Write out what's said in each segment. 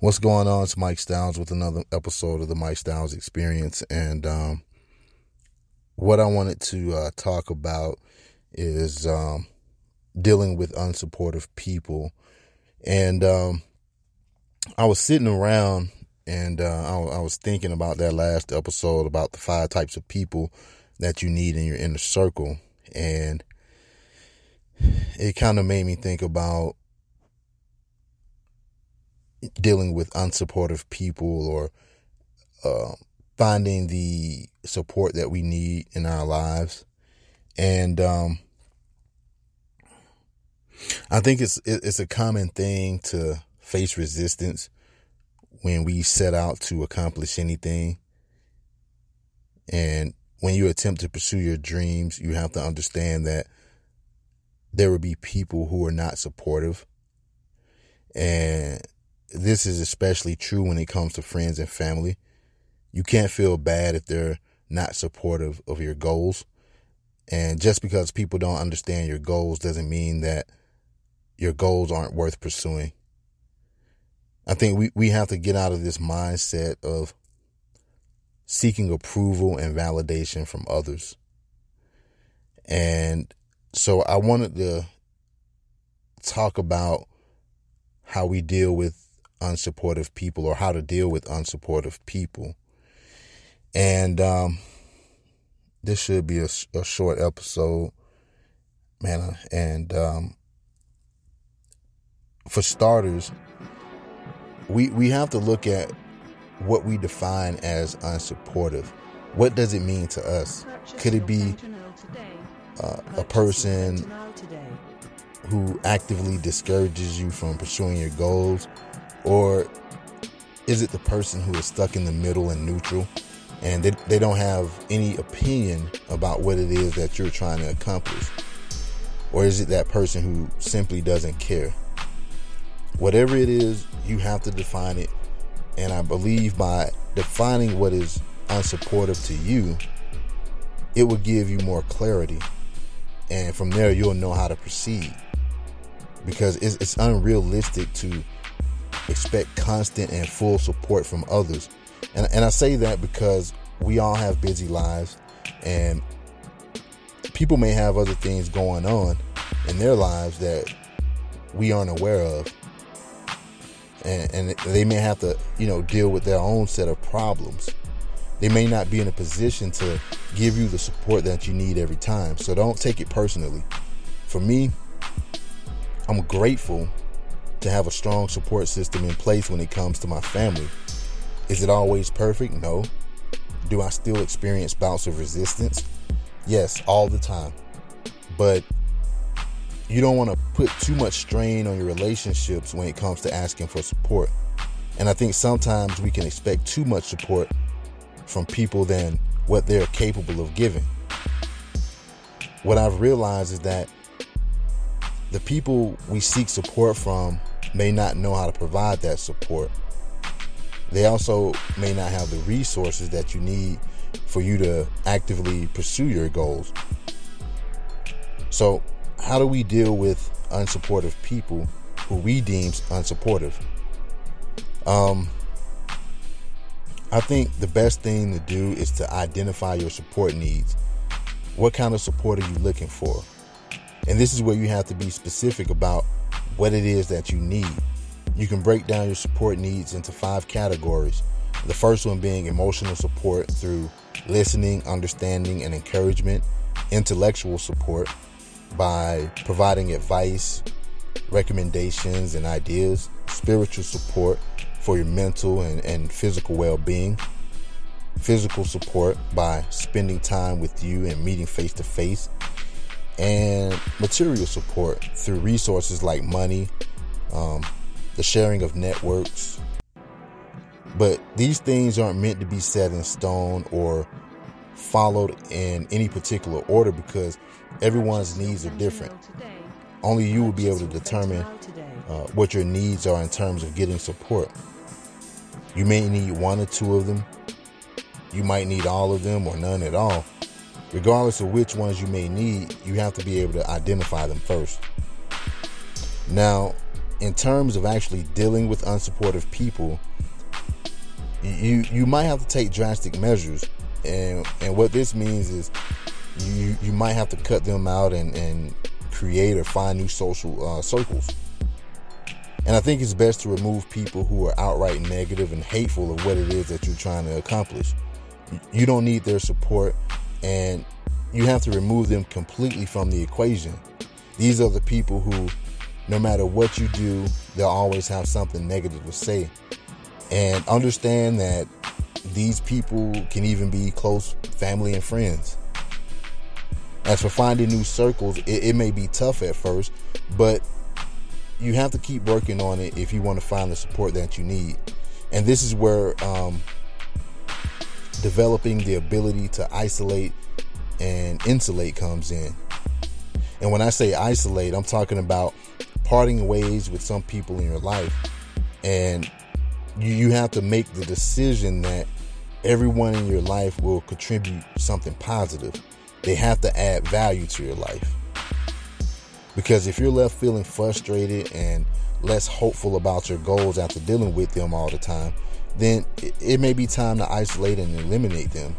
What's going on? It's Mike Styles with another episode of the Mike Styles Experience. And um, what I wanted to uh, talk about is um, dealing with unsupportive people. And um, I was sitting around and uh, I, I was thinking about that last episode about the five types of people that you need in your inner circle. And it kind of made me think about dealing with unsupportive people or uh, finding the support that we need in our lives. And um, I think it's it's a common thing to face resistance when we set out to accomplish anything. And when you attempt to pursue your dreams, you have to understand that there will be people who are not supportive. And this is especially true when it comes to friends and family. You can't feel bad if they're not supportive of your goals. And just because people don't understand your goals doesn't mean that your goals aren't worth pursuing. I think we, we have to get out of this mindset of seeking approval and validation from others. And so I wanted to talk about how we deal with unsupportive people or how to deal with unsupportive people. And um, this should be a, a short episode, man. And um, for starters, we we have to look at what we define as unsupportive. What does it mean to us? Could it be uh, a person who actively discourages you from pursuing your goals? Or is it the person who is stuck in the middle and neutral and they, they don't have any opinion about what it is that you're trying to accomplish? Or is it that person who simply doesn't care? Whatever it is, you have to define it. And I believe by defining what is unsupportive to you, it will give you more clarity. And from there, you'll know how to proceed. Because it's, it's unrealistic to expect constant and full support from others. And, and I say that because we all have busy lives and people may have other things going on in their lives that we aren't aware of. And, and they may have to, you know, deal with their own set of problems. They may not be in a position to give you the support that you need every time. So don't take it personally. For me, I'm grateful to have a strong support system in place when it comes to my family. Is it always perfect? No. Do I still experience bouts of resistance? Yes, all the time. But you don't want to put too much strain on your relationships when it comes to asking for support. And I think sometimes we can expect too much support from people than what they're capable of giving. What I've realized is that the people we seek support from may not know how to provide that support. They also may not have the resources that you need for you to actively pursue your goals. So, how do we deal with unsupportive people who we deem unsupportive? Um, I think the best thing to do is to identify your support needs. What kind of support are you looking for? And this is where you have to be specific about what it is that you need. You can break down your support needs into five categories. The first one being emotional support through listening, understanding, and encouragement, intellectual support by providing advice, recommendations, and ideas, spiritual support for your mental and, and physical well being, physical support by spending time with you and meeting face to face, and material support through resources like money, um, the sharing of networks. But these things aren't meant to be set in stone or followed in any particular order because everyone's needs are different. Only you will be able to determine uh, what your needs are in terms of getting support. You may need one or two of them. You might need all of them or none at all. Regardless of which ones you may need, you have to be able to identify them first. Now, in terms of actually dealing with unsupportive people, you you might have to take drastic measures, and and what this means is you you might have to cut them out and and create or find new social uh, circles. And I think it's best to remove people who are outright negative and hateful of what it is that you're trying to accomplish. You don't need their support, and you have to remove them completely from the equation. These are the people who, no matter what you do, they'll always have something negative to say. And understand that these people can even be close family and friends. As for finding new circles, it, it may be tough at first, but you have to keep working on it if you want to find the support that you need. And this is where um, developing the ability to isolate and insulate comes in. And when I say isolate, I'm talking about parting ways with some people in your life. And you, you have to make the decision that everyone in your life will contribute something positive. They have to add value to your life. Because if you're left feeling frustrated and less hopeful about your goals after dealing with them all the time, then it may be time to isolate and eliminate them.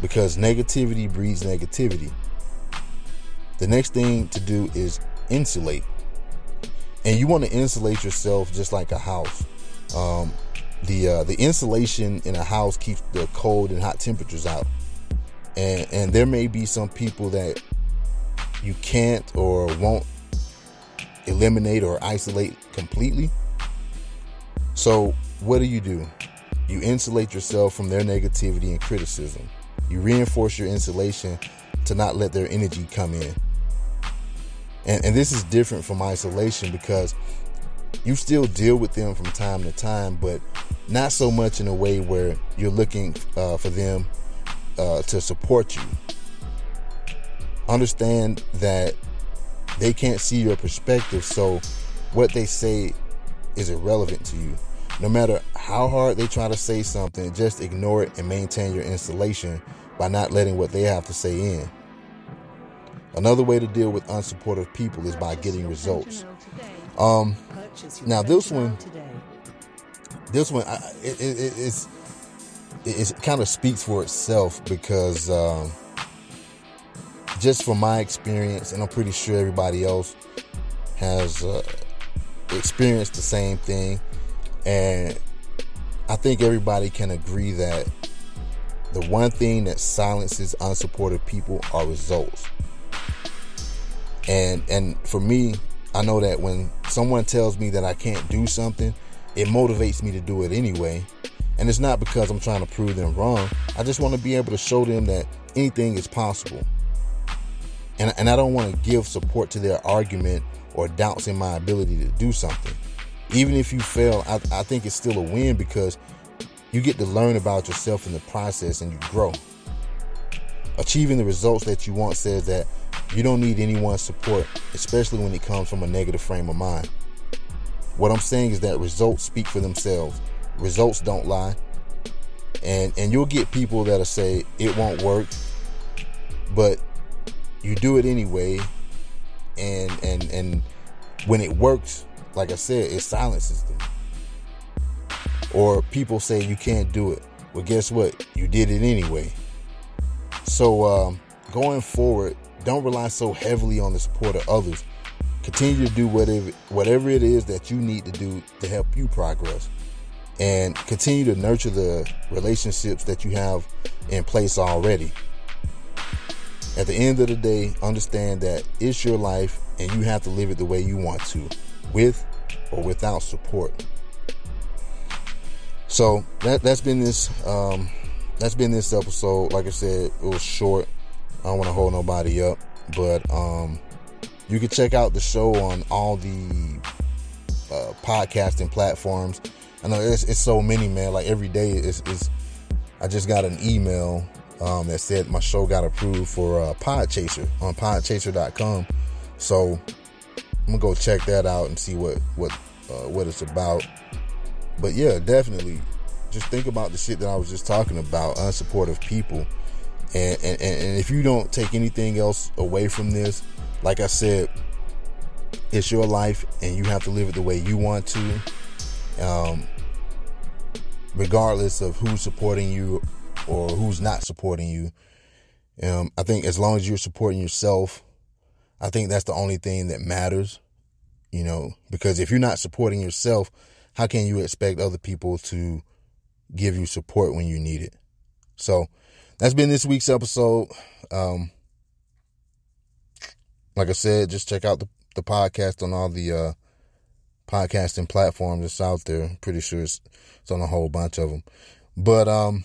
Because negativity breeds negativity. The next thing to do is insulate. And you want to insulate yourself just like a house. Um, the uh, the insulation in a house keeps the cold and hot temperatures out. And and there may be some people that you can't or won't eliminate or isolate completely. So, what do you do? You insulate yourself from their negativity and criticism. You reinforce your insulation to not let their energy come in. And, and this is different from isolation because you still deal with them from time to time, but not so much in a way where you're looking uh, for them uh, to support you. Understand that they can't see your perspective, so what they say is irrelevant to you. No matter how hard they try to say something, just ignore it and maintain your installation by not letting what they have to say in. Another way to deal with unsupportive people is by getting results. Um, now this one, this one, it, it, it, it's it, kind of speaks for itself because um, just from my experience, and I'm pretty sure everybody else has uh, experienced the same thing, and I think everybody can agree that the one thing that silences unsupported people are results. And and for me, I know that when someone tells me that I can't do something, it motivates me to do it anyway. And it's not because I'm trying to prove them wrong. I just want to be able to show them that anything is possible. And, and I don't want to give support to their argument or doubts in my ability to do something. Even if you fail, I, I think it's still a win because you get to learn about yourself in the process and you grow. Achieving the results that you want says that you don't need anyone's support, especially when it comes from a negative frame of mind. What I'm saying is that results speak for themselves. Results don't lie. And and you'll get people that'll say it won't work, but you do it anyway. And and and when it works, like I said, it silences them. Or people say you can't do it. Well, guess what? You did it anyway. So um, going forward, don't rely so heavily on the support of others. Continue to do whatever whatever it is that you need to do to help you progress. And continue to nurture the relationships that you have in place already. At the end of the day, understand that it's your life and you have to live it the way you want to, with or without support. So that that's been this um, that's been this episode. Like I said, it was short. I don't want to hold nobody up, but um, you can check out the show on all the uh, podcasting platforms. I know it's, it's so many, man. Like every day is is. I just got an email um, that said my show got approved for uh, Podchaser on Podchaser.com. So I'm gonna go check that out and see what what uh, what it's about. But yeah, definitely, just think about the shit that I was just talking about, unsupportive people. And, and, and if you don't take anything else away from this, like I said, it's your life and you have to live it the way you want to. Um, regardless of who's supporting you or who's not supporting you. Um, I think as long as you're supporting yourself, I think that's the only thing that matters, you know, because if you're not supporting yourself, how can you expect other people to give you support when you need it? So that's been this week's episode. Um, like I said, just check out the, the podcast on all the uh, podcasting platforms that's out there. Pretty sure it's, it's on a whole bunch of them. But um,